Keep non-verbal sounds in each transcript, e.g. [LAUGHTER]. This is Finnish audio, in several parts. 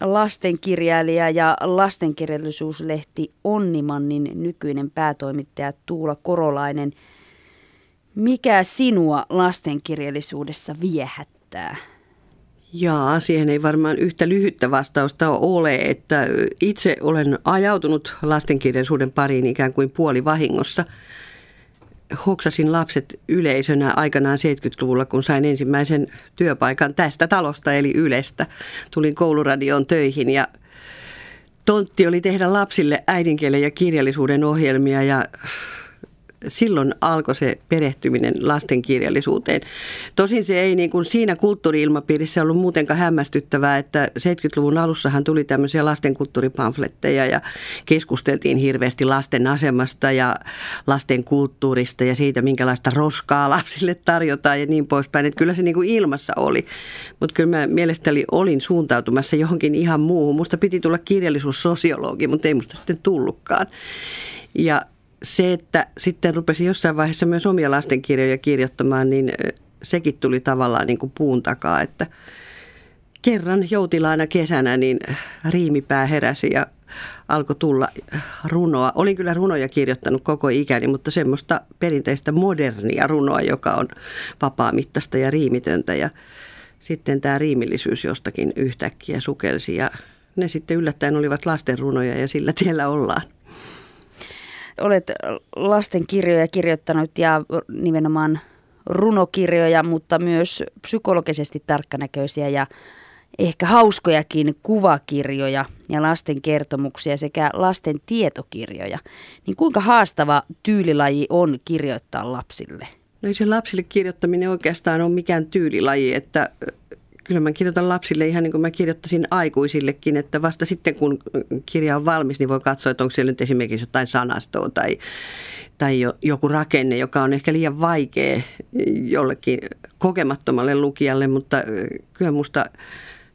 lastenkirjailija ja lastenkirjallisuuslehti Onnimannin nykyinen päätoimittaja Tuula Korolainen. Mikä sinua lastenkirjallisuudessa viehättää? Jaa, siihen ei varmaan yhtä lyhyttä vastausta ole, että itse olen ajautunut lastenkirjallisuuden pariin ikään kuin puoli vahingossa. Hoksasin lapset yleisönä aikanaan 70-luvulla, kun sain ensimmäisen työpaikan tästä talosta eli Ylestä. Tulin kouluradioon töihin ja tontti oli tehdä lapsille äidinkielen ja kirjallisuuden ohjelmia ja silloin alkoi se perehtyminen lastenkirjallisuuteen. Tosin se ei niin kuin siinä kulttuuriilmapiirissä ollut muutenkaan hämmästyttävää, että 70-luvun alussahan tuli tämmöisiä lastenkulttuuripamfletteja ja keskusteltiin hirveästi lasten asemasta ja lasten kulttuurista ja siitä, minkälaista roskaa lapsille tarjotaan ja niin poispäin. Että kyllä se niin kuin ilmassa oli, mutta kyllä mä mielestäni olin suuntautumassa johonkin ihan muuhun. Musta piti tulla kirjallisuussosiologi, mutta ei musta sitten tullutkaan. Ja se, että sitten rupesin jossain vaiheessa myös omia lastenkirjoja kirjoittamaan, niin sekin tuli tavallaan niin kuin puun takaa, että kerran joutilaana kesänä niin riimipää heräsi ja alkoi tulla runoa. Olin kyllä runoja kirjoittanut koko ikäni, mutta semmoista perinteistä modernia runoa, joka on vapaamittaista ja riimitöntä. Ja sitten tämä riimillisyys jostakin yhtäkkiä sukelsi ja ne sitten yllättäen olivat lastenrunoja ja sillä tiellä ollaan olet lastenkirjoja kirjoittanut ja nimenomaan runokirjoja, mutta myös psykologisesti tarkkanäköisiä ja ehkä hauskojakin kuvakirjoja ja lasten kertomuksia sekä lasten tietokirjoja. Niin kuinka haastava tyylilaji on kirjoittaa lapsille? No ei se lapsille kirjoittaminen oikeastaan ole mikään tyylilaji, että Kyllä mä kirjoitan lapsille ihan niin kuin mä kirjoittaisin aikuisillekin, että vasta sitten kun kirja on valmis, niin voi katsoa, että onko siellä nyt esimerkiksi jotain sanastoa tai, tai joku rakenne, joka on ehkä liian vaikea jollekin kokemattomalle lukijalle, mutta kyllä musta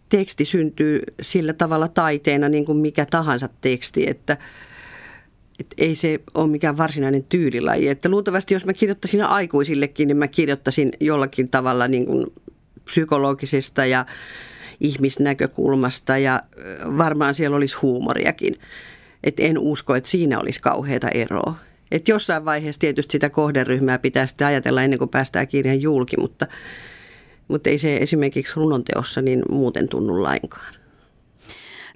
teksti syntyy sillä tavalla taiteena niin kuin mikä tahansa teksti, että että ei se ole mikään varsinainen tyylilaji. Että luultavasti jos mä kirjoittaisin aikuisillekin, niin mä kirjoittaisin jollakin tavalla niin kuin psykologisesta ja ihmisnäkökulmasta ja varmaan siellä olisi huumoriakin. Et en usko, että siinä olisi kauheata eroa. Et jossain vaiheessa tietysti sitä kohderyhmää pitää sitten ajatella ennen kuin päästään kirjan julki, mutta, mutta ei se esimerkiksi runonteossa niin muuten tunnu lainkaan.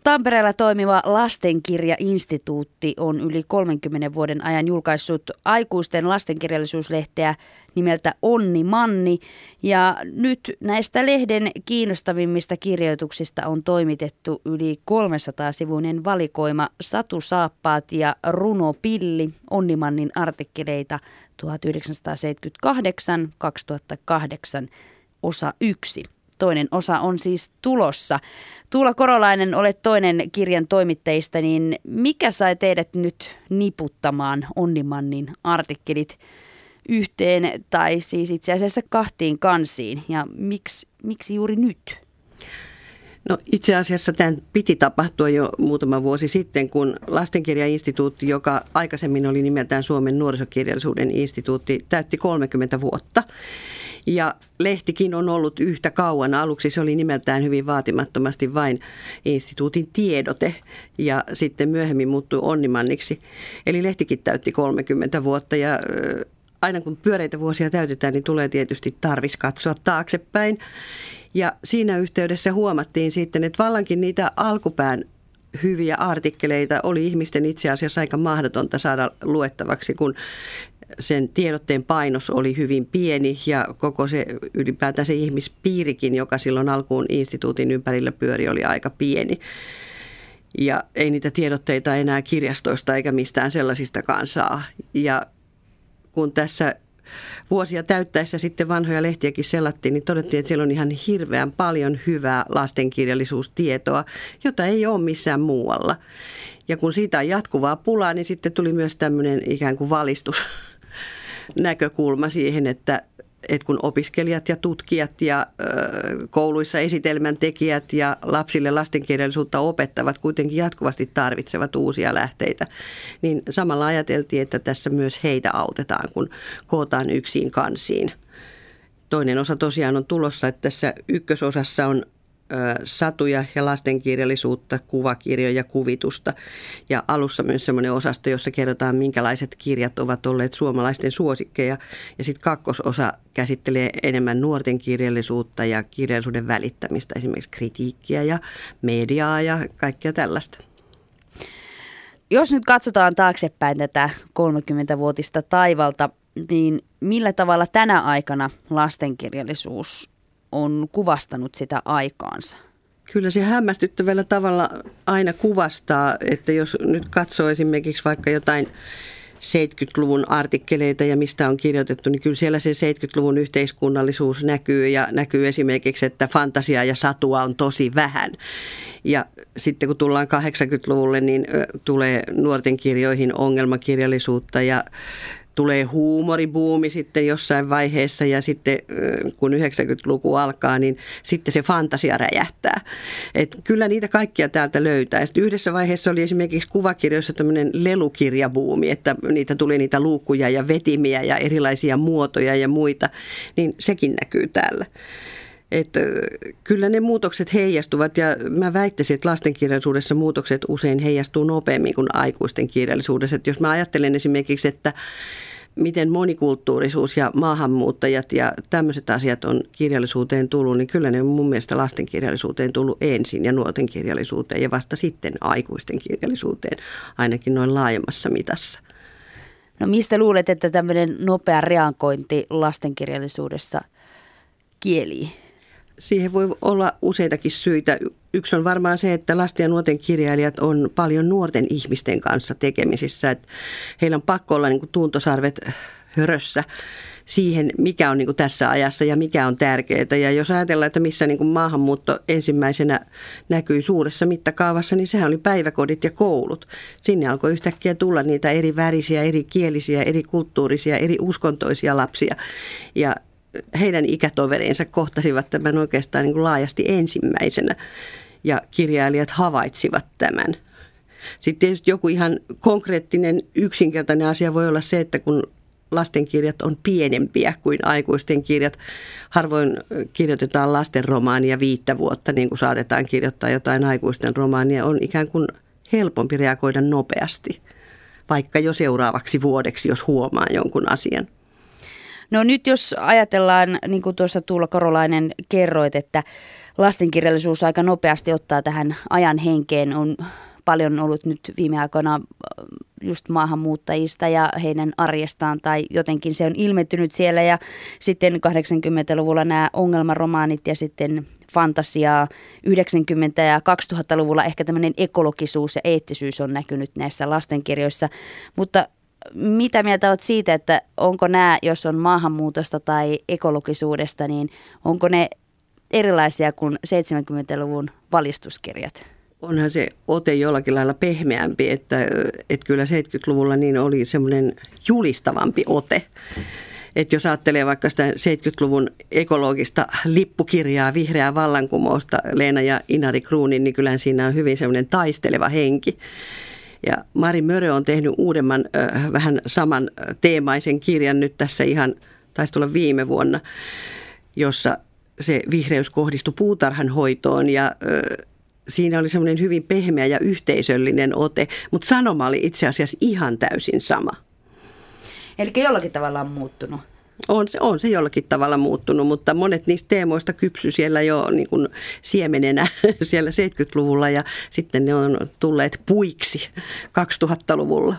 Tampereella toimiva lastenkirjainstituutti on yli 30 vuoden ajan julkaissut aikuisten lastenkirjallisuuslehteä nimeltä Onni Manni. Ja nyt näistä lehden kiinnostavimmista kirjoituksista on toimitettu yli 300-sivuinen valikoima Satu Saappaat ja Runo Pilli Onnimannin artikkeleita 1978-2008 osa 1. Toinen osa on siis tulossa. Tuula Korolainen, olet toinen kirjan toimittajista, niin mikä sai teidät nyt niputtamaan Onnimannin artikkelit yhteen tai siis itse asiassa kahtiin kansiin ja miksi, miksi juuri nyt? No itse asiassa tämän piti tapahtua jo muutama vuosi sitten, kun Lastenkirjainstituutti, joka aikaisemmin oli nimeltään Suomen nuorisokirjallisuuden instituutti, täytti 30 vuotta. Ja lehtikin on ollut yhtä kauan. Aluksi se oli nimeltään hyvin vaatimattomasti vain instituutin tiedote ja sitten myöhemmin muuttui Onnimanniksi. Eli lehtikin täytti 30 vuotta ja aina kun pyöreitä vuosia täytetään, niin tulee tietysti tarvis katsoa taaksepäin. Ja siinä yhteydessä huomattiin sitten, että vallankin niitä alkupään hyviä artikkeleita oli ihmisten itse asiassa aika mahdotonta saada luettavaksi, kun sen tiedotteen painos oli hyvin pieni ja koko se ylipäätään se ihmispiirikin, joka silloin alkuun instituutin ympärillä pyöri, oli aika pieni. Ja ei niitä tiedotteita enää kirjastoista eikä mistään sellaisistakaan saa. Ja kun tässä vuosia täyttäessä sitten vanhoja lehtiäkin sellattiin, niin todettiin, että siellä on ihan hirveän paljon hyvää lastenkirjallisuustietoa, jota ei ole missään muualla. Ja kun siitä on jatkuvaa pulaa, niin sitten tuli myös tämmöinen ikään kuin valistus näkökulma siihen, että, että kun opiskelijat ja tutkijat ja kouluissa esitelmän tekijät ja lapsille lastenkirjallisuutta opettavat kuitenkin jatkuvasti tarvitsevat uusia lähteitä, niin samalla ajateltiin, että tässä myös heitä autetaan, kun kootaan yksin kansiin. Toinen osa tosiaan on tulossa, että tässä ykkösosassa on satuja ja lastenkirjallisuutta, kuvakirjoja ja kuvitusta. Ja alussa myös semmoinen osasto, jossa kerrotaan, minkälaiset kirjat ovat olleet suomalaisten suosikkeja. Ja sitten kakkososa käsittelee enemmän nuorten kirjallisuutta ja kirjallisuuden välittämistä, esimerkiksi kritiikkiä ja mediaa ja kaikkea tällaista. Jos nyt katsotaan taaksepäin tätä 30-vuotista taivalta, niin millä tavalla tänä aikana lastenkirjallisuus on kuvastanut sitä aikaansa? Kyllä se hämmästyttävällä tavalla aina kuvastaa, että jos nyt katsoo esimerkiksi vaikka jotain 70-luvun artikkeleita ja mistä on kirjoitettu, niin kyllä siellä se 70-luvun yhteiskunnallisuus näkyy ja näkyy esimerkiksi, että fantasiaa ja satua on tosi vähän. Ja sitten kun tullaan 80-luvulle, niin tulee nuorten kirjoihin ongelmakirjallisuutta ja tulee huumoribuumi sitten jossain vaiheessa ja sitten kun 90-luku alkaa, niin sitten se fantasia räjähtää. Et kyllä niitä kaikkia täältä löytää. Sitten yhdessä vaiheessa oli esimerkiksi kuvakirjoissa tämmöinen lelukirjabuumi, että niitä tuli niitä luukkuja ja vetimiä ja erilaisia muotoja ja muita, niin sekin näkyy täällä. Että kyllä ne muutokset heijastuvat ja mä väittäisin, että lastenkirjallisuudessa muutokset usein heijastuu nopeammin kuin aikuisten kirjallisuudessa. Että jos mä ajattelen esimerkiksi, että miten monikulttuurisuus ja maahanmuuttajat ja tämmöiset asiat on kirjallisuuteen tullut, niin kyllä ne mun mielestä lasten kirjallisuuteen tullut ensin ja nuorten kirjallisuuteen ja vasta sitten aikuisten kirjallisuuteen, ainakin noin laajemmassa mitassa. No mistä luulet, että tämmöinen nopea reagointi lastenkirjallisuudessa kieli? Siihen voi olla useitakin syitä. Yksi on varmaan se, että lasten ja nuorten kirjailijat on paljon nuorten ihmisten kanssa tekemisissä. Että heillä on pakko olla niin kuin tuntosarvet hörössä siihen, mikä on niin kuin tässä ajassa ja mikä on tärkeää. Ja jos ajatellaan, että missä niin kuin maahanmuutto ensimmäisenä näkyy suuressa mittakaavassa, niin sehän oli päiväkodit ja koulut. Sinne alkoi yhtäkkiä tulla niitä eri värisiä, eri kielisiä, eri kulttuurisia, eri uskontoisia lapsia. Ja heidän ikätoverinsa kohtasivat tämän oikeastaan niin kuin laajasti ensimmäisenä ja kirjailijat havaitsivat tämän. Sitten tietysti joku ihan konkreettinen yksinkertainen asia voi olla se, että kun lastenkirjat on pienempiä kuin aikuisten kirjat. Harvoin kirjoitetaan lasten romaania viittä vuotta, niin kuin saatetaan kirjoittaa jotain aikuisten romaania. On ikään kuin helpompi reagoida nopeasti, vaikka jo seuraavaksi vuodeksi, jos huomaa jonkun asian. No nyt jos ajatellaan, niin kuin tuossa Tuula Korolainen kerroit, että lastenkirjallisuus aika nopeasti ottaa tähän ajan henkeen, on paljon ollut nyt viime aikoina äh, just maahanmuuttajista ja heidän arjestaan tai jotenkin se on ilmentynyt siellä. Ja sitten 80-luvulla nämä ongelmaromaanit ja sitten fantasiaa 90- ja 2000-luvulla ehkä tämmöinen ekologisuus ja eettisyys on näkynyt näissä lastenkirjoissa, mutta mitä mieltä olet siitä, että onko nämä, jos on maahanmuutosta tai ekologisuudesta, niin onko ne erilaisia kuin 70-luvun valistuskirjat? Onhan se ote jollakin lailla pehmeämpi, että, että kyllä 70-luvulla niin oli semmoinen julistavampi ote. Että jos ajattelee vaikka sitä 70-luvun ekologista lippukirjaa, vihreää vallankumousta, Leena ja Inari Kruunin, niin kyllähän siinä on hyvin semmoinen taisteleva henki. Ja Mari Mörö on tehnyt uudemman äh, vähän saman teemaisen kirjan nyt tässä ihan, taisi tulla viime vuonna, jossa se vihreys kohdistui puutarhan hoitoon ja siinä oli semmoinen hyvin pehmeä ja yhteisöllinen ote, mutta sanoma oli itse asiassa ihan täysin sama. Eli jollakin tavalla on muuttunut. On se, on se jollakin tavalla muuttunut, mutta monet niistä teemoista kypsy siellä jo niin kuin siemenenä [LAUGHS] siellä 70-luvulla ja sitten ne on tulleet puiksi 2000-luvulla.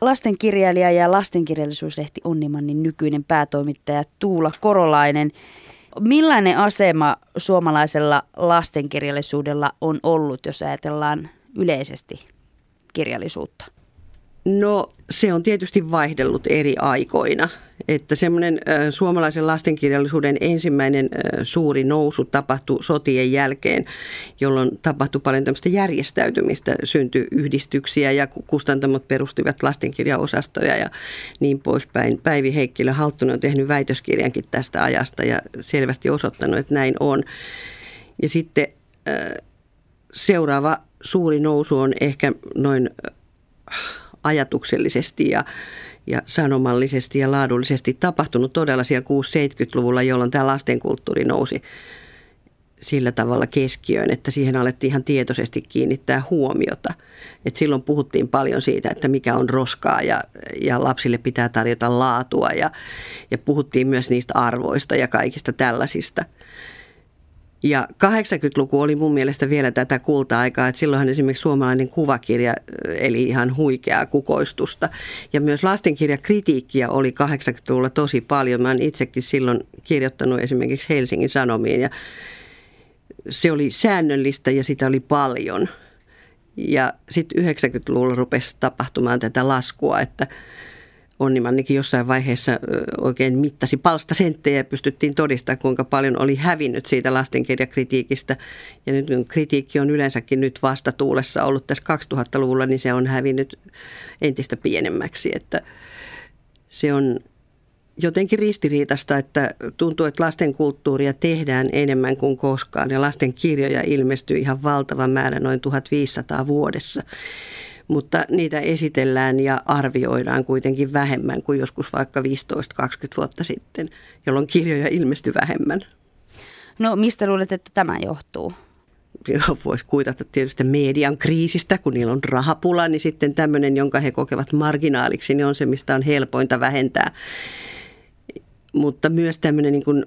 Lastenkirjailija ja lastenkirjallisuuslehti Onnimannin nykyinen päätoimittaja Tuula Korolainen. Millainen asema suomalaisella lastenkirjallisuudella on ollut, jos ajatellaan yleisesti kirjallisuutta? No se on tietysti vaihdellut eri aikoina. Että semmoinen suomalaisen lastenkirjallisuuden ensimmäinen suuri nousu tapahtui sotien jälkeen, jolloin tapahtui paljon tämmöistä järjestäytymistä, syntyi yhdistyksiä ja kustantamot perustivat lastenkirjaosastoja ja niin poispäin. Päivi Heikkilä Halttunen on tehnyt väitöskirjankin tästä ajasta ja selvästi osoittanut, että näin on. Ja sitten seuraava suuri nousu on ehkä noin ajatuksellisesti ja, ja sanomallisesti ja laadullisesti tapahtunut todella siellä 6-70-luvulla, jolloin tämä lastenkulttuuri nousi sillä tavalla keskiöön, että siihen alettiin ihan tietoisesti kiinnittää huomiota. Et silloin puhuttiin paljon siitä, että mikä on roskaa ja, ja lapsille pitää tarjota laatua ja, ja puhuttiin myös niistä arvoista ja kaikista tällaisista. Ja 80-luku oli mun mielestä vielä tätä kulta-aikaa, että silloinhan esimerkiksi suomalainen kuvakirja eli ihan huikeaa kukoistusta. Ja myös lastenkirjakritiikkiä oli 80-luvulla tosi paljon. Mä oon itsekin silloin kirjoittanut esimerkiksi Helsingin Sanomiin ja se oli säännöllistä ja sitä oli paljon. Ja sitten 90-luvulla rupesi tapahtumaan tätä laskua, että Onnimannikin jossain vaiheessa oikein mittasi palstasenttejä ja pystyttiin todistamaan, kuinka paljon oli hävinnyt siitä lastenkirjakritiikistä. Ja nyt kun kritiikki on yleensäkin nyt vastatuulessa ollut tässä 2000-luvulla, niin se on hävinnyt entistä pienemmäksi. Että se on jotenkin ristiriitasta, että tuntuu, että lasten kulttuuria tehdään enemmän kuin koskaan ja lasten kirjoja ilmestyy ihan valtava määrä, noin 1500 vuodessa. Mutta niitä esitellään ja arvioidaan kuitenkin vähemmän kuin joskus vaikka 15-20 vuotta sitten, jolloin kirjoja ilmestyi vähemmän. No mistä luulet, että tämä johtuu? voisi kuitata tietysti median kriisistä, kun niillä on rahapula, niin sitten tämmöinen, jonka he kokevat marginaaliksi, niin on se, mistä on helpointa vähentää mutta myös tämmöinen niin kuin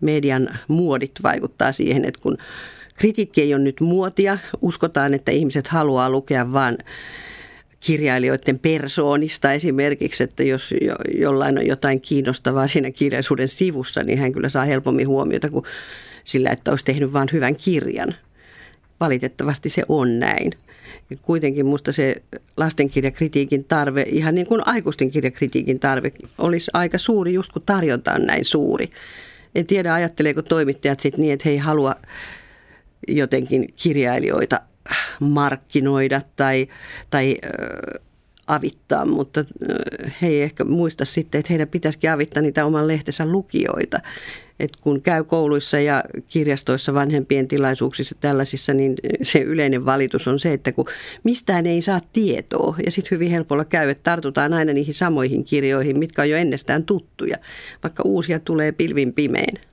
median muodit vaikuttaa siihen, että kun kritiikki ei ole nyt muotia, uskotaan, että ihmiset haluaa lukea vain kirjailijoiden persoonista esimerkiksi, että jos jo, jollain on jotain kiinnostavaa siinä kirjallisuuden sivussa, niin hän kyllä saa helpommin huomiota kuin sillä, että olisi tehnyt vain hyvän kirjan. Valitettavasti se on näin. Ja kuitenkin minusta se lastenkirjakritiikin tarve, ihan niin kuin aikuisten kirjakritiikin tarve, olisi aika suuri just kun tarjonta on näin suuri. En tiedä, ajatteleeko toimittajat sitten niin, että he ei halua jotenkin kirjailijoita markkinoida tai, tai äh, avittaa, mutta he ei ehkä muista sitten, että heidän pitäisikin avittaa niitä oman lehtensä lukijoita. Et kun käy kouluissa ja kirjastoissa vanhempien tilaisuuksissa tällaisissa, niin se yleinen valitus on se, että kun mistään ei saa tietoa ja sitten hyvin helpolla käy, että tartutaan aina niihin samoihin kirjoihin, mitkä on jo ennestään tuttuja, vaikka uusia tulee pilvin pimein.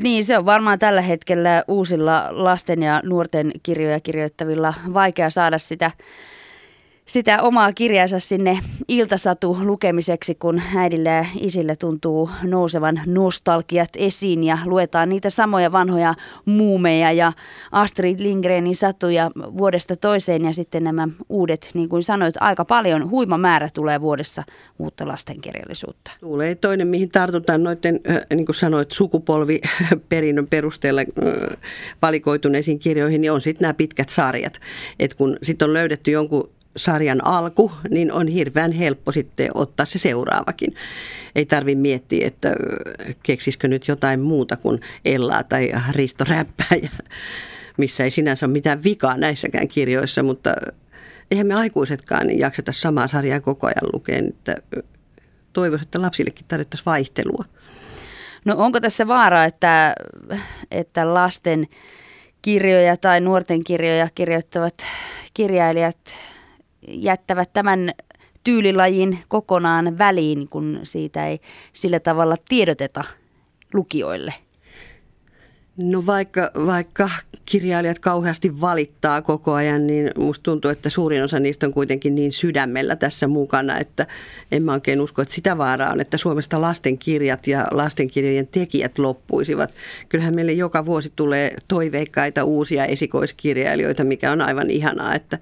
Niin, se on varmaan tällä hetkellä uusilla lasten ja nuorten kirjoja kirjoittavilla vaikea saada sitä sitä omaa kirjansa sinne iltasatu lukemiseksi, kun äidille ja isille tuntuu nousevan nostalgiat esiin ja luetaan niitä samoja vanhoja muumeja ja Astrid Lindgrenin satuja vuodesta toiseen ja sitten nämä uudet, niin kuin sanoit, aika paljon, huima määrä tulee vuodessa uutta lastenkirjallisuutta. Tulee toinen, mihin tartutaan noiden, niin kuin sanoit, sukupolviperinnön perusteella valikoituneisiin kirjoihin, niin on sitten nämä pitkät sarjat. Et kun sitten on löydetty jonkun sarjan alku, niin on hirveän helppo sitten ottaa se seuraavakin. Ei tarvi miettiä, että keksisikö nyt jotain muuta kuin Ellaa tai Risto Räppäjä, missä ei sinänsä ole mitään vikaa näissäkään kirjoissa, mutta eihän me aikuisetkaan niin jakseta samaa sarjaa koko ajan lukeen, että toivoisin, että lapsillekin tarvittaisiin vaihtelua. No onko tässä vaara, että, että lasten kirjoja tai nuorten kirjoja kirjoittavat kirjailijat jättävät tämän tyylilajin kokonaan väliin, kun siitä ei sillä tavalla tiedoteta lukijoille? No vaikka, vaikka kirjailijat kauheasti valittaa koko ajan, niin musta tuntuu, että suurin osa niistä on kuitenkin niin sydämellä tässä mukana, että en mä oikein usko, että sitä vaaraa on, että Suomesta lastenkirjat ja lastenkirjojen tekijät loppuisivat. Kyllähän meille joka vuosi tulee toiveikkaita uusia esikoiskirjailijoita, mikä on aivan ihanaa, että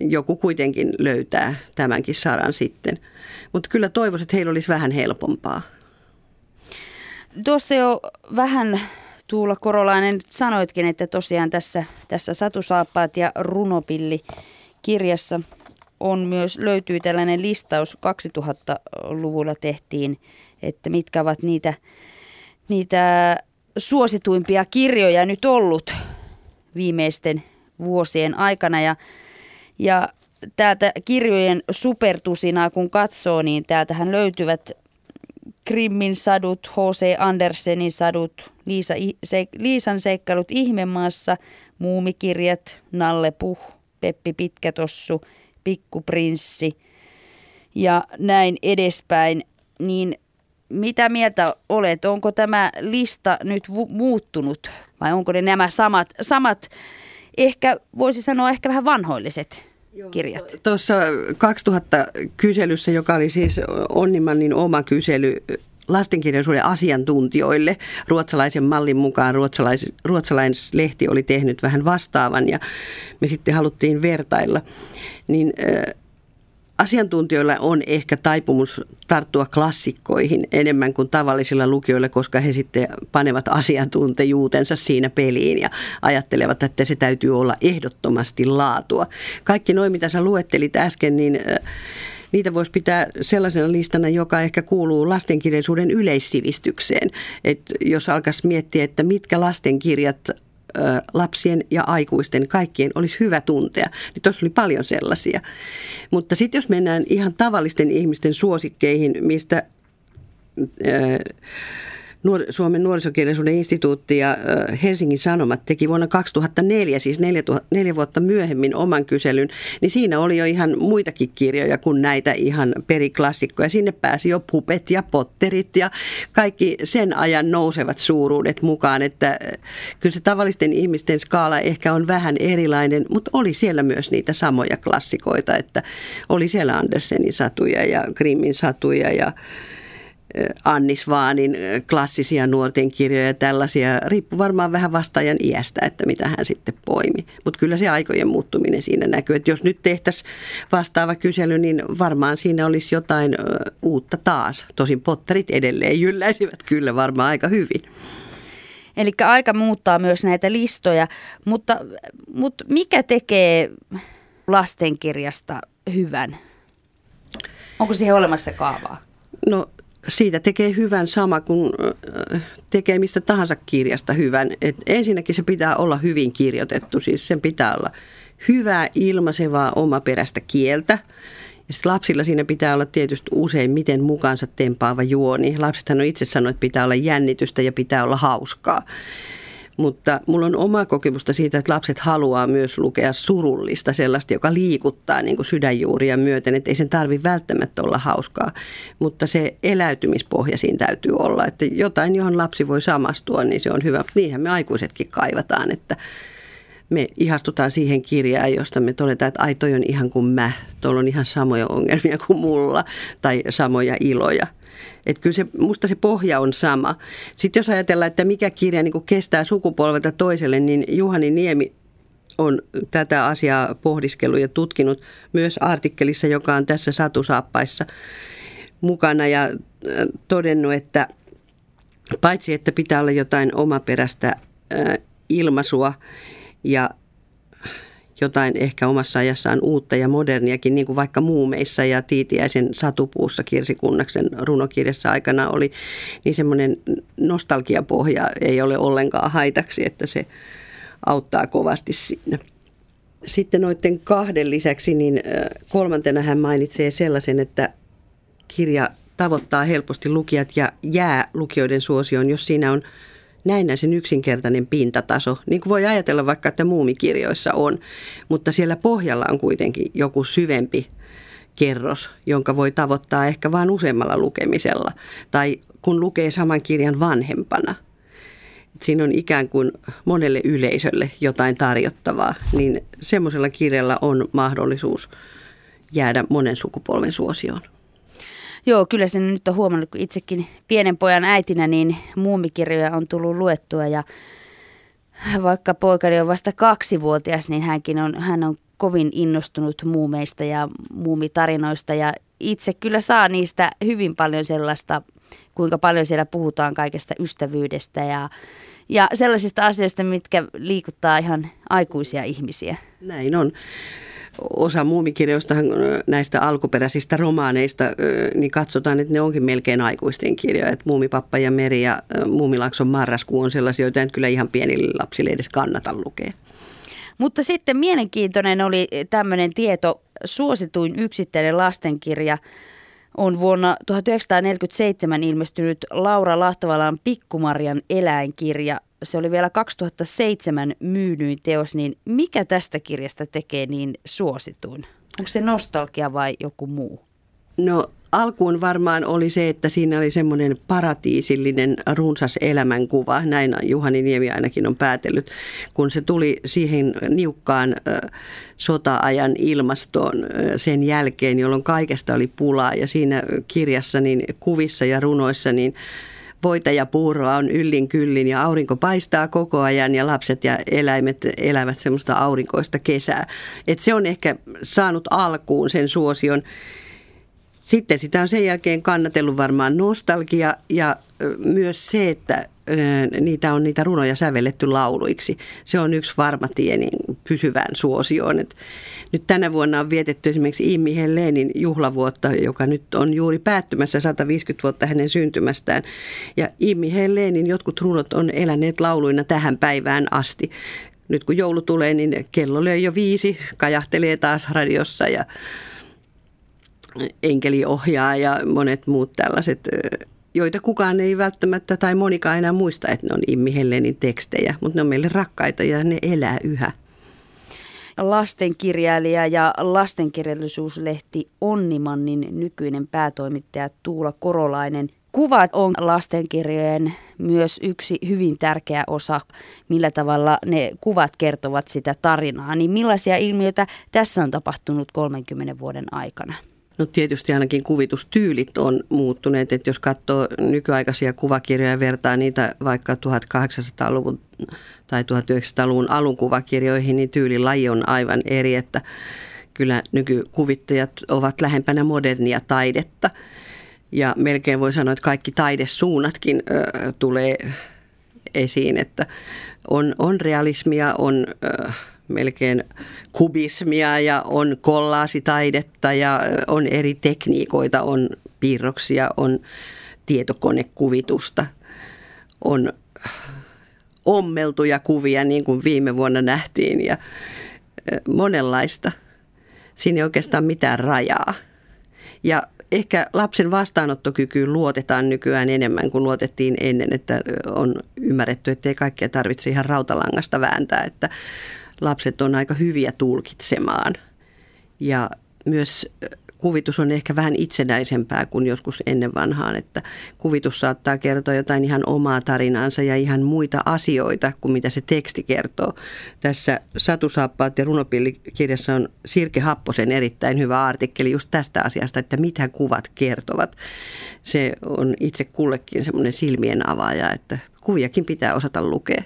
joku kuitenkin löytää tämänkin saran sitten. Mutta kyllä toivoisin, että heillä olisi vähän helpompaa. Tuossa jo vähän Tuula Korolainen sanoitkin, että tosiaan tässä, tässä Satusaappaat ja Runopilli kirjassa on myös, löytyy tällainen listaus 2000-luvulla tehtiin, että mitkä ovat niitä, niitä suosituimpia kirjoja nyt ollut viimeisten vuosien aikana. Ja ja täältä kirjojen supertusinaa kun katsoo, niin täältähän löytyvät Krimmin sadut, H.C. Andersenin sadut, Liisa, se, Liisan seikkailut Ihmemaassa, Muumikirjat, Nalle Puh, Peppi Pitkätossu, Pikkuprinssi ja näin edespäin. Niin mitä mieltä olet? Onko tämä lista nyt muuttunut vai onko ne nämä samat, samat ehkä voisi sanoa ehkä vähän vanhoilliset kirjat? Tuossa 2000 kyselyssä, joka oli siis Onnimannin oma kysely lastenkirjallisuuden asiantuntijoille. Ruotsalaisen mallin mukaan ruotsalais, ruotsalaislehti oli tehnyt vähän vastaavan ja me sitten haluttiin vertailla. Niin äh, asiantuntijoilla on ehkä taipumus tarttua klassikkoihin enemmän kuin tavallisilla lukijoilla, koska he sitten panevat asiantuntijuutensa siinä peliin ja ajattelevat, että se täytyy olla ehdottomasti laatua. Kaikki noin, mitä sä luettelit äsken, niin niitä voisi pitää sellaisena listana, joka ehkä kuuluu lastenkirjallisuuden yleissivistykseen. Et jos alkaisi miettiä, että mitkä lastenkirjat lapsien ja aikuisten kaikkien olisi hyvä tuntea. Niin tuossa oli paljon sellaisia. Mutta sitten jos mennään ihan tavallisten ihmisten suosikkeihin, mistä... Nuor- Suomen nuorisokirjallisuuden instituutti ja Helsingin Sanomat teki vuonna 2004, siis neljä, neljä vuotta myöhemmin oman kyselyn, niin siinä oli jo ihan muitakin kirjoja kuin näitä ihan periklassikkoja. Sinne pääsi jo pupet ja potterit ja kaikki sen ajan nousevat suuruudet mukaan, että kyllä se tavallisten ihmisten skaala ehkä on vähän erilainen, mutta oli siellä myös niitä samoja klassikoita, että oli siellä Andersenin satuja ja Grimmin satuja ja Annis Vaanin klassisia nuorten kirjoja ja tällaisia. Riippuu varmaan vähän vastaajan iästä, että mitä hän sitten poimi. Mutta kyllä se aikojen muuttuminen siinä näkyy. Että jos nyt tehtäisiin vastaava kysely, niin varmaan siinä olisi jotain uutta taas. Tosin potterit edelleen jylläisivät kyllä varmaan aika hyvin. Eli aika muuttaa myös näitä listoja, mutta, mutta mikä tekee lastenkirjasta hyvän? Onko siihen olemassa kaavaa? No siitä tekee hyvän sama kuin tekee mistä tahansa kirjasta hyvän. Et ensinnäkin se pitää olla hyvin kirjoitettu, siis sen pitää olla hyvää, ilmaisevaa, omaperäistä kieltä. Ja sitten lapsilla siinä pitää olla tietysti usein miten mukaansa tempaava juoni. Lapsethan on itse sanonut, että pitää olla jännitystä ja pitää olla hauskaa. Mutta mulla on oma kokemusta siitä, että lapset haluaa myös lukea surullista, sellaista, joka liikuttaa niin kuin sydänjuuria myöten. Että ei sen tarvi välttämättä olla hauskaa, mutta se eläytymispohja siinä täytyy olla. Että jotain, johon lapsi voi samastua, niin se on hyvä. Niinhän me aikuisetkin kaivataan, että me ihastutaan siihen kirjaan, josta me todetaan, että ai on ihan kuin mä, tuolla on ihan samoja ongelmia kuin mulla tai samoja iloja – että kyllä se, musta se pohja on sama. Sitten jos ajatellaan, että mikä kirja niin kestää sukupolvelta toiselle, niin Juhani Niemi on tätä asiaa pohdiskellut ja tutkinut myös artikkelissa, joka on tässä satusaappaissa mukana ja äh, todennut, että paitsi että pitää olla jotain omaperäistä äh, ilmaisua ja jotain ehkä omassa ajassaan uutta ja moderniakin, niin kuin vaikka muumeissa ja Tiitiäisen satupuussa Kirsikunnaksen runokirjassa aikana oli, niin semmoinen nostalgiapohja ei ole ollenkaan haitaksi, että se auttaa kovasti siinä. Sitten noiden kahden lisäksi, niin kolmantena hän mainitsee sellaisen, että kirja tavoittaa helposti lukijat ja jää lukijoiden suosioon, jos siinä on näennäisen yksinkertainen pintataso, niin kuin voi ajatella vaikka, että muumikirjoissa on, mutta siellä pohjalla on kuitenkin joku syvempi kerros, jonka voi tavoittaa ehkä vain useammalla lukemisella tai kun lukee saman kirjan vanhempana. Siinä on ikään kuin monelle yleisölle jotain tarjottavaa, niin semmoisella kirjalla on mahdollisuus jäädä monen sukupolven suosioon. Joo, kyllä sen nyt on huomannut, kun itsekin pienen pojan äitinä, niin muumikirjoja on tullut luettua ja vaikka poikani on vasta kaksivuotias, niin hänkin on, hän on kovin innostunut muumeista ja muumitarinoista ja itse kyllä saa niistä hyvin paljon sellaista, kuinka paljon siellä puhutaan kaikesta ystävyydestä ja, ja sellaisista asioista, mitkä liikuttaa ihan aikuisia ihmisiä. Näin on osa muumikirjoista näistä alkuperäisistä romaaneista, niin katsotaan, että ne onkin melkein aikuisten kirjoja. Että Muumipappa ja Meri ja Muumilakson marraskuu on sellaisia, joita kyllä ihan pienille lapsille edes kannata lukea. Mutta sitten mielenkiintoinen oli tämmöinen tieto, suosituin yksittäinen lastenkirja on vuonna 1947 ilmestynyt Laura Lahtavalan Pikkumarjan eläinkirja se oli vielä 2007 myydyin teos, niin mikä tästä kirjasta tekee niin suosituin? Onko se nostalgia vai joku muu? No alkuun varmaan oli se, että siinä oli semmoinen paratiisillinen runsas elämänkuva. Näin Juhani Niemi ainakin on päätellyt, kun se tuli siihen niukkaan sota-ajan ilmastoon sen jälkeen, jolloin kaikesta oli pulaa. Ja siinä kirjassa, niin kuvissa ja runoissa, niin voita ja puuroa on yllin kyllin ja aurinko paistaa koko ajan ja lapset ja eläimet elävät semmoista aurinkoista kesää. Et se on ehkä saanut alkuun sen suosion. Sitten sitä on sen jälkeen kannatellut varmaan nostalgia ja myös se, että niitä on niitä runoja sävelletty lauluiksi. Se on yksi varma tie niin pysyvään suosioon. Et nyt tänä vuonna on vietetty esimerkiksi Immi Hellenin juhlavuotta, joka nyt on juuri päättymässä 150 vuotta hänen syntymästään. Ja Immi Hellenin jotkut runot on eläneet lauluina tähän päivään asti. Nyt kun joulu tulee, niin kello löi jo viisi, kajahtelee taas radiossa ja enkeli ohjaa ja monet muut tällaiset joita kukaan ei välttämättä tai monikaan enää muista, että ne on Immi Hellenin tekstejä, mutta ne on meille rakkaita ja ne elää yhä. Lastenkirjailija ja lastenkirjallisuuslehti Onnimannin nykyinen päätoimittaja Tuula Korolainen. Kuvat on lastenkirjojen myös yksi hyvin tärkeä osa, millä tavalla ne kuvat kertovat sitä tarinaa. Niin millaisia ilmiöitä tässä on tapahtunut 30 vuoden aikana? No tietysti ainakin kuvitustyylit on muuttuneet, että jos katsoo nykyaikaisia kuvakirjoja ja vertaa niitä vaikka 1800-luvun tai 1900-luvun alun kuvakirjoihin, niin tyylilaji on aivan eri, että kyllä nykykuvittajat ovat lähempänä modernia taidetta. Ja melkein voi sanoa, että kaikki taidesuunnatkin ö, tulee esiin, että on, on realismia, on... Ö, melkein kubismia ja on kollaasitaidetta ja on eri tekniikoita, on piirroksia, on tietokonekuvitusta, on ommeltuja kuvia niin kuin viime vuonna nähtiin ja monenlaista. Siinä ei oikeastaan mitään rajaa. Ja ehkä lapsen vastaanottokykyyn luotetaan nykyään enemmän kuin luotettiin ennen, että on ymmärretty, että ei kaikkea tarvitse ihan rautalangasta vääntää, että lapset on aika hyviä tulkitsemaan. Ja myös kuvitus on ehkä vähän itsenäisempää kuin joskus ennen vanhaan, että kuvitus saattaa kertoa jotain ihan omaa tarinaansa ja ihan muita asioita kuin mitä se teksti kertoo. Tässä Satusaappaat ja runopillikirjassa on Sirke Happosen erittäin hyvä artikkeli just tästä asiasta, että mitä kuvat kertovat. Se on itse kullekin semmoinen silmien avaaja, että kuviakin pitää osata lukea.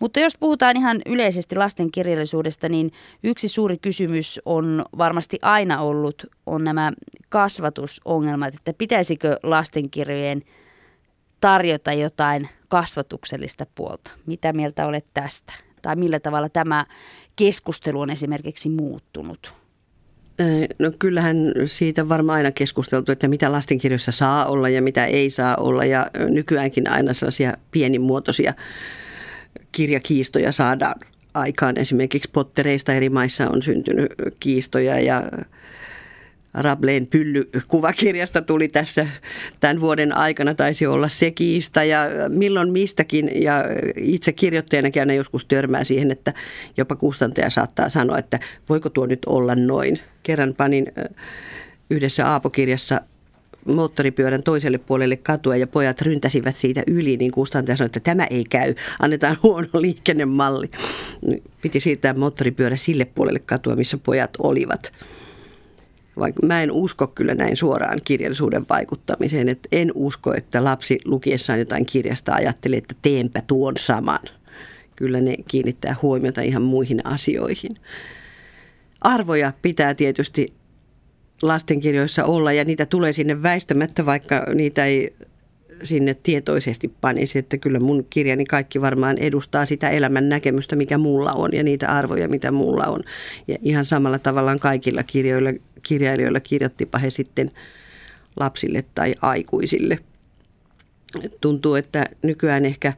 Mutta jos puhutaan ihan yleisesti lasten kirjallisuudesta, niin yksi suuri kysymys on varmasti aina ollut, on nämä kasvatusongelmat, että pitäisikö lastenkirjojen tarjota jotain kasvatuksellista puolta. Mitä mieltä olet tästä? Tai millä tavalla tämä keskustelu on esimerkiksi muuttunut? No kyllähän siitä varmaan aina keskusteltu, että mitä lastenkirjoissa saa olla ja mitä ei saa olla. Ja nykyäänkin aina sellaisia pienimuotoisia kirjakiistoja saadaan aikaan. Esimerkiksi pottereista eri maissa on syntynyt kiistoja ja Rableen pyllykuvakirjasta tuli tässä tämän vuoden aikana, taisi olla se kiista ja milloin mistäkin. Ja itse kirjoittajanakin aina joskus törmää siihen, että jopa kustantaja saattaa sanoa, että voiko tuo nyt olla noin. Kerran panin yhdessä Aapo-kirjassa moottoripyörän toiselle puolelle katua ja pojat ryntäsivät siitä yli, niin kustantaja sanoi, että tämä ei käy, annetaan huono liikennemalli. Piti siirtää moottoripyörä sille puolelle katua, missä pojat olivat. Vaikka mä en usko kyllä näin suoraan kirjallisuuden vaikuttamiseen, että en usko, että lapsi lukiessaan jotain kirjasta ajattelee, että teenpä tuon saman. Kyllä ne kiinnittää huomiota ihan muihin asioihin. Arvoja pitää tietysti lastenkirjoissa olla ja niitä tulee sinne väistämättä, vaikka niitä ei sinne tietoisesti panisi, että kyllä mun kirjani kaikki varmaan edustaa sitä elämän näkemystä, mikä mulla on ja niitä arvoja, mitä mulla on. Ja ihan samalla tavalla kaikilla kirjoilla, kirjailijoilla kirjoittipa he sitten lapsille tai aikuisille. Tuntuu, että nykyään ehkä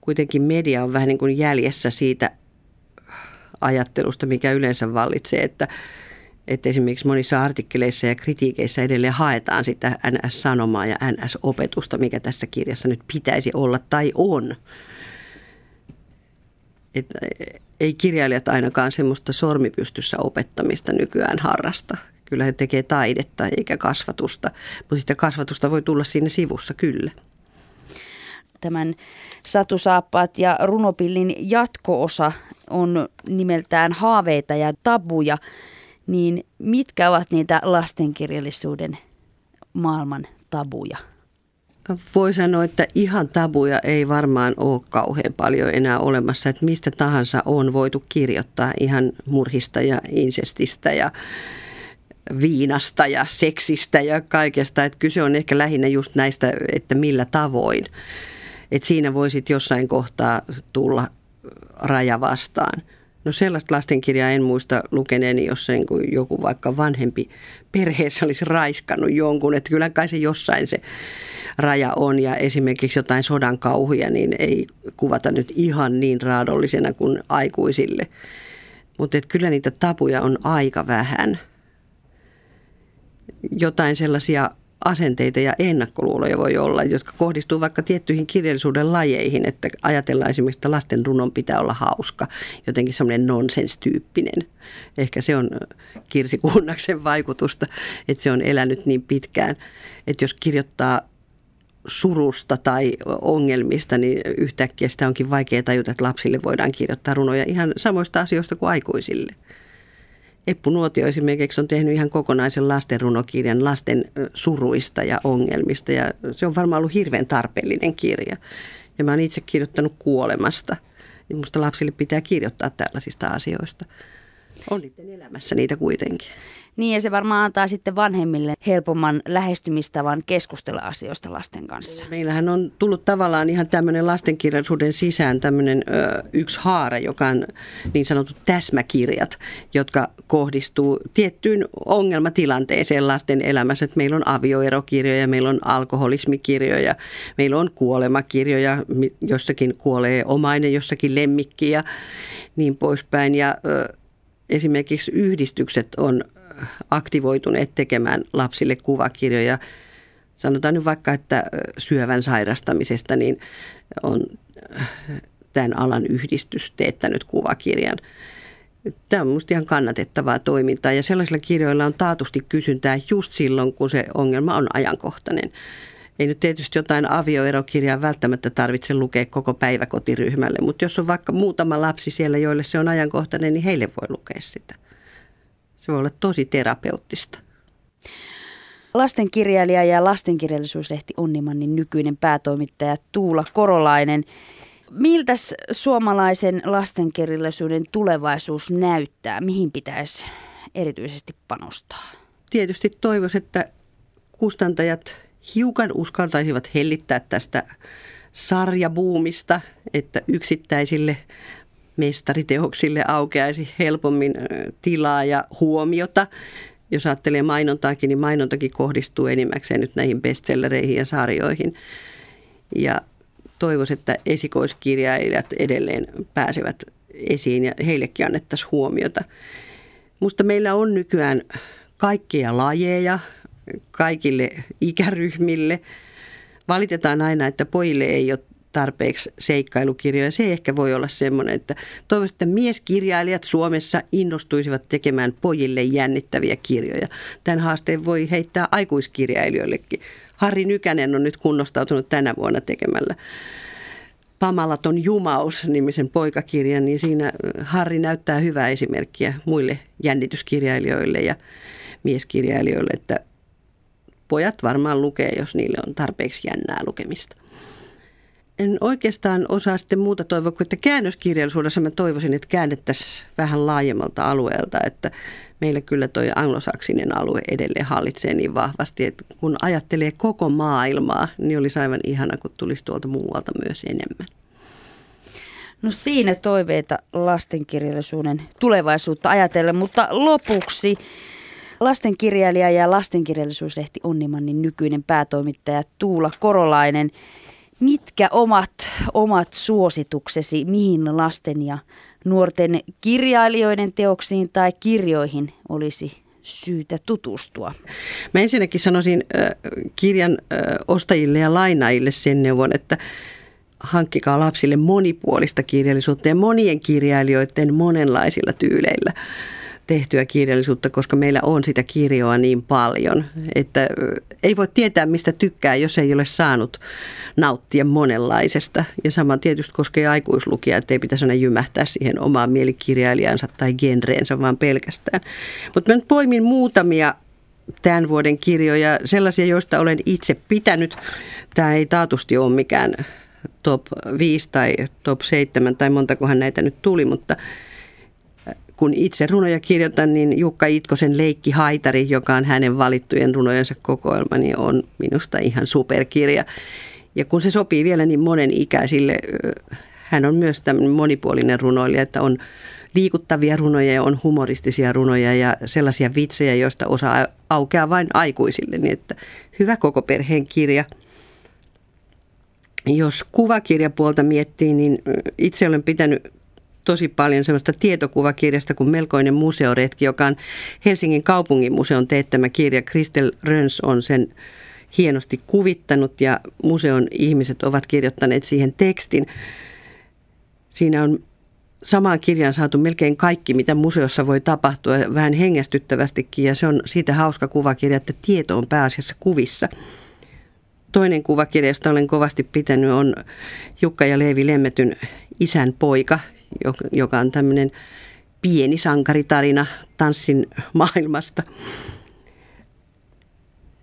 kuitenkin media on vähän niin kuin jäljessä siitä ajattelusta, mikä yleensä vallitsee, että että esimerkiksi monissa artikkeleissa ja kritiikeissä edelleen haetaan sitä NS-sanomaa ja NS-opetusta, mikä tässä kirjassa nyt pitäisi olla tai on. Et ei kirjailijat ainakaan semmoista sormipystyssä opettamista nykyään harrasta. Kyllä he tekee taidetta eikä kasvatusta, mutta sitten kasvatusta voi tulla siinä sivussa kyllä. Tämän Satusaappaat ja runopillin jatkoosa on nimeltään Haaveita ja tabuja. Niin mitkä ovat niitä lastenkirjallisuuden maailman tabuja? Voi sanoa, että ihan tabuja ei varmaan ole kauhean paljon enää olemassa, että mistä tahansa on voitu kirjoittaa ihan murhista ja insestistä ja viinasta ja seksistä ja kaikesta. Että kyse on ehkä lähinnä just näistä, että millä tavoin. Että siinä voisit jossain kohtaa tulla raja vastaan. No sellaista lastenkirjaa en muista lukeneeni, jos sen, kun joku vaikka vanhempi perheessä olisi raiskannut jonkun. Että kyllä kai se jossain se raja on ja esimerkiksi jotain sodan kauhuja, niin ei kuvata nyt ihan niin raadollisena kuin aikuisille. Mutta kyllä niitä tapuja on aika vähän. Jotain sellaisia asenteita ja ennakkoluuloja voi olla, jotka kohdistuu vaikka tiettyihin kirjallisuuden lajeihin, että ajatellaan esimerkiksi, että lasten runon pitää olla hauska, jotenkin semmoinen nonsens-tyyppinen. Ehkä se on Kirsi Kunnaksen vaikutusta, että se on elänyt niin pitkään, että jos kirjoittaa surusta tai ongelmista, niin yhtäkkiä sitä onkin vaikea tajuta, että lapsille voidaan kirjoittaa runoja ihan samoista asioista kuin aikuisille. Eppu Nuotio esimerkiksi on tehnyt ihan kokonaisen lastenrunokirjan lasten suruista ja ongelmista ja se on varmaan ollut hirveän tarpeellinen kirja. Ja mä oon itse kirjoittanut kuolemasta. Ja musta lapsille pitää kirjoittaa tällaisista asioista. On niiden elämässä niitä kuitenkin. Niin ja se varmaan antaa sitten vanhemmille helpomman lähestymistavan keskustella asioista lasten kanssa. Meillähän on tullut tavallaan ihan tämmöinen lastenkirjallisuuden sisään tämmöinen ö, yksi haara, joka on niin sanotut täsmäkirjat, jotka kohdistuu tiettyyn ongelmatilanteeseen lasten elämässä. Että meillä on avioerokirjoja, meillä on alkoholismikirjoja, meillä on kuolemakirjoja, jossakin kuolee omainen, jossakin lemmikki ja niin poispäin. Ja ö, esimerkiksi yhdistykset on aktivoituneet tekemään lapsille kuvakirjoja. Sanotaan nyt vaikka, että syövän sairastamisesta, niin on tämän alan yhdistys teettänyt kuvakirjan. Tämä on minusta ihan kannatettavaa toimintaa ja sellaisilla kirjoilla on taatusti kysyntää just silloin, kun se ongelma on ajankohtainen. Ei nyt tietysti jotain avioerokirjaa välttämättä tarvitse lukea koko päiväkotiryhmälle, mutta jos on vaikka muutama lapsi siellä, joille se on ajankohtainen, niin heille voi lukea sitä. Se voi olla tosi terapeuttista. Lastenkirjailija ja lastenkirjallisuuslehti Onnimannin nykyinen päätoimittaja Tuula Korolainen. Miltä suomalaisen lastenkirjallisuuden tulevaisuus näyttää? Mihin pitäisi erityisesti panostaa? Tietysti toivoisin, että kustantajat hiukan uskaltaisivat hellittää tästä sarjabuumista, että yksittäisille mestariteoksille aukeaisi helpommin tilaa ja huomiota. Jos ajattelee mainontaakin, niin mainontakin kohdistuu enimmäkseen nyt näihin bestsellereihin ja sarjoihin. Ja toivoisin, että esikoiskirjailijat edelleen pääsevät esiin ja heillekin annettaisiin huomiota. Musta meillä on nykyään kaikkia lajeja kaikille ikäryhmille. Valitetaan aina, että pojille ei ole tarpeeksi seikkailukirjoja. Se ehkä voi olla semmoinen, että toivottavasti että mieskirjailijat Suomessa innostuisivat tekemään pojille jännittäviä kirjoja. Tämän haasteen voi heittää aikuiskirjailijoillekin. Harri Nykänen on nyt kunnostautunut tänä vuonna tekemällä Pamalaton jumaus nimisen poikakirjan, niin siinä Harri näyttää hyvää esimerkkiä muille jännityskirjailijoille ja mieskirjailijoille, että pojat varmaan lukee, jos niille on tarpeeksi jännää lukemista en oikeastaan osaa sitten muuta toivoa kuin, että käännöskirjallisuudessa mä toivoisin, että käännettäisiin vähän laajemmalta alueelta, että meillä kyllä toi anglosaksinen alue edelleen hallitsee niin vahvasti, että kun ajattelee koko maailmaa, niin olisi aivan ihana, kun tulisi tuolta muualta myös enemmän. No siinä toiveita lastenkirjallisuuden tulevaisuutta ajatellen, mutta lopuksi lastenkirjailija ja lastenkirjallisuuslehti Onnimannin nykyinen päätoimittaja Tuula Korolainen – mitkä omat, omat suosituksesi, mihin lasten ja nuorten kirjailijoiden teoksiin tai kirjoihin olisi syytä tutustua? Mä ensinnäkin sanoisin äh, kirjan äh, ostajille ja lainaajille sen neuvon, että hankkikaa lapsille monipuolista kirjallisuutta ja monien kirjailijoiden monenlaisilla tyyleillä. Tehtyä kirjallisuutta, koska meillä on sitä kirjoa niin paljon, että ei voi tietää, mistä tykkää, jos ei ole saanut nauttia monenlaisesta. Ja sama tietysti koskee aikuislukijaa, että ei pitäisi aina jymähtää siihen omaan mielikirjailijansa tai genreensä, vaan pelkästään. Mutta mä nyt poimin muutamia tämän vuoden kirjoja, sellaisia, joista olen itse pitänyt. Tämä ei taatusti ole mikään top 5 tai top 7 tai montakohan näitä nyt tuli, mutta kun itse runoja kirjoitan, niin Jukka Itkosen Leikki Haitari, joka on hänen valittujen runojensa kokoelma, niin on minusta ihan superkirja. Ja kun se sopii vielä niin monen ikäisille, hän on myös tämmöinen monipuolinen runoilija, että on liikuttavia runoja ja on humoristisia runoja ja sellaisia vitsejä, joista osa aukeaa vain aikuisille. Niin että hyvä koko perheen kirja. Jos kuvakirjapuolta miettii, niin itse olen pitänyt tosi paljon sellaista tietokuvakirjasta kuin Melkoinen museoretki, joka on Helsingin kaupungin museon teettämä kirja. Kristel Röns on sen hienosti kuvittanut ja museon ihmiset ovat kirjoittaneet siihen tekstin. Siinä on samaan kirjaan saatu melkein kaikki, mitä museossa voi tapahtua, vähän hengästyttävästikin, ja se on siitä hauska kuvakirja, että tieto on pääasiassa kuvissa. Toinen kuvakirja, josta olen kovasti pitänyt, on Jukka ja Leevi Lemmetyn isän poika, joka on tämmöinen pieni sankaritarina tanssin maailmasta.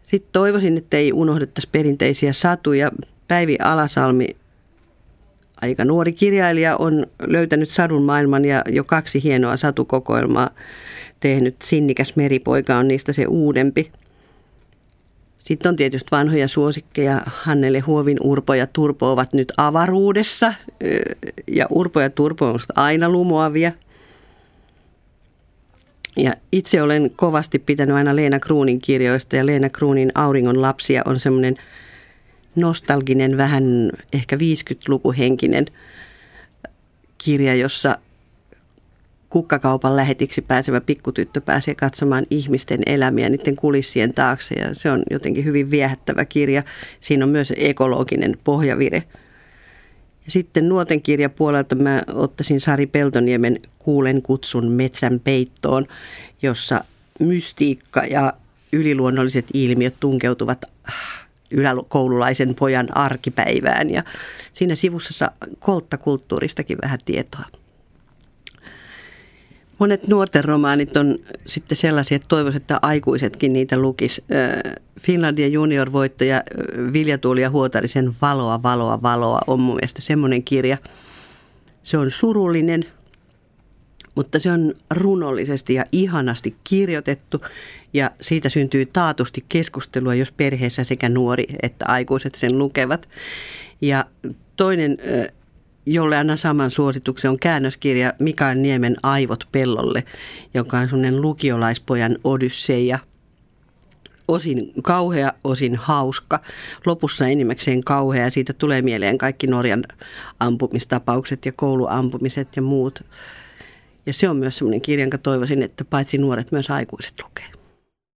Sitten toivoisin, että ei unohdettaisi perinteisiä satuja. Päivi Alasalmi, aika nuori kirjailija, on löytänyt sadun maailman ja jo kaksi hienoa satukokoelmaa tehnyt. Sinnikäs meripoika on niistä se uudempi. Sitten on tietysti vanhoja suosikkeja. Hannele Huovin Urpo ja Turpo ovat nyt avaruudessa. Ja Urpo ja Turpo on aina lumoavia. Ja itse olen kovasti pitänyt aina Leena Kruunin kirjoista ja Leena Kruunin Auringon lapsia on semmoinen nostalginen, vähän ehkä 50-lukuhenkinen kirja, jossa kukkakaupan lähetiksi pääsevä pikkutyttö pääsee katsomaan ihmisten elämiä niiden kulissien taakse ja se on jotenkin hyvin viehättävä kirja. Siinä on myös ekologinen pohjavire. Ja sitten nuoten puolelta mä ottaisin Sari Peltoniemen Kuulen kutsun metsän peittoon, jossa mystiikka ja yliluonnolliset ilmiöt tunkeutuvat yläkoululaisen pojan arkipäivään ja siinä sivussa kolttakulttuuristakin vähän tietoa. Monet nuorten romaanit on sitten sellaisia, että toivoisin, että aikuisetkin niitä lukis. Finlandia junior-voittaja Vilja Tuulia Huotarisen Valoa, valoa, valoa on mun mielestä semmoinen kirja. Se on surullinen, mutta se on runollisesti ja ihanasti kirjoitettu ja siitä syntyy taatusti keskustelua, jos perheessä sekä nuori että aikuiset sen lukevat. Ja toinen jolle annan saman suosituksen, on käännöskirja Mikael Niemen Aivot pellolle, joka on sellainen lukiolaispojan odysseja. Osin kauhea, osin hauska. Lopussa enimmäkseen kauhea. Siitä tulee mieleen kaikki Norjan ampumistapaukset ja kouluampumiset ja muut. Ja se on myös sellainen kirja, jonka toivoisin, että paitsi nuoret, myös aikuiset lukee.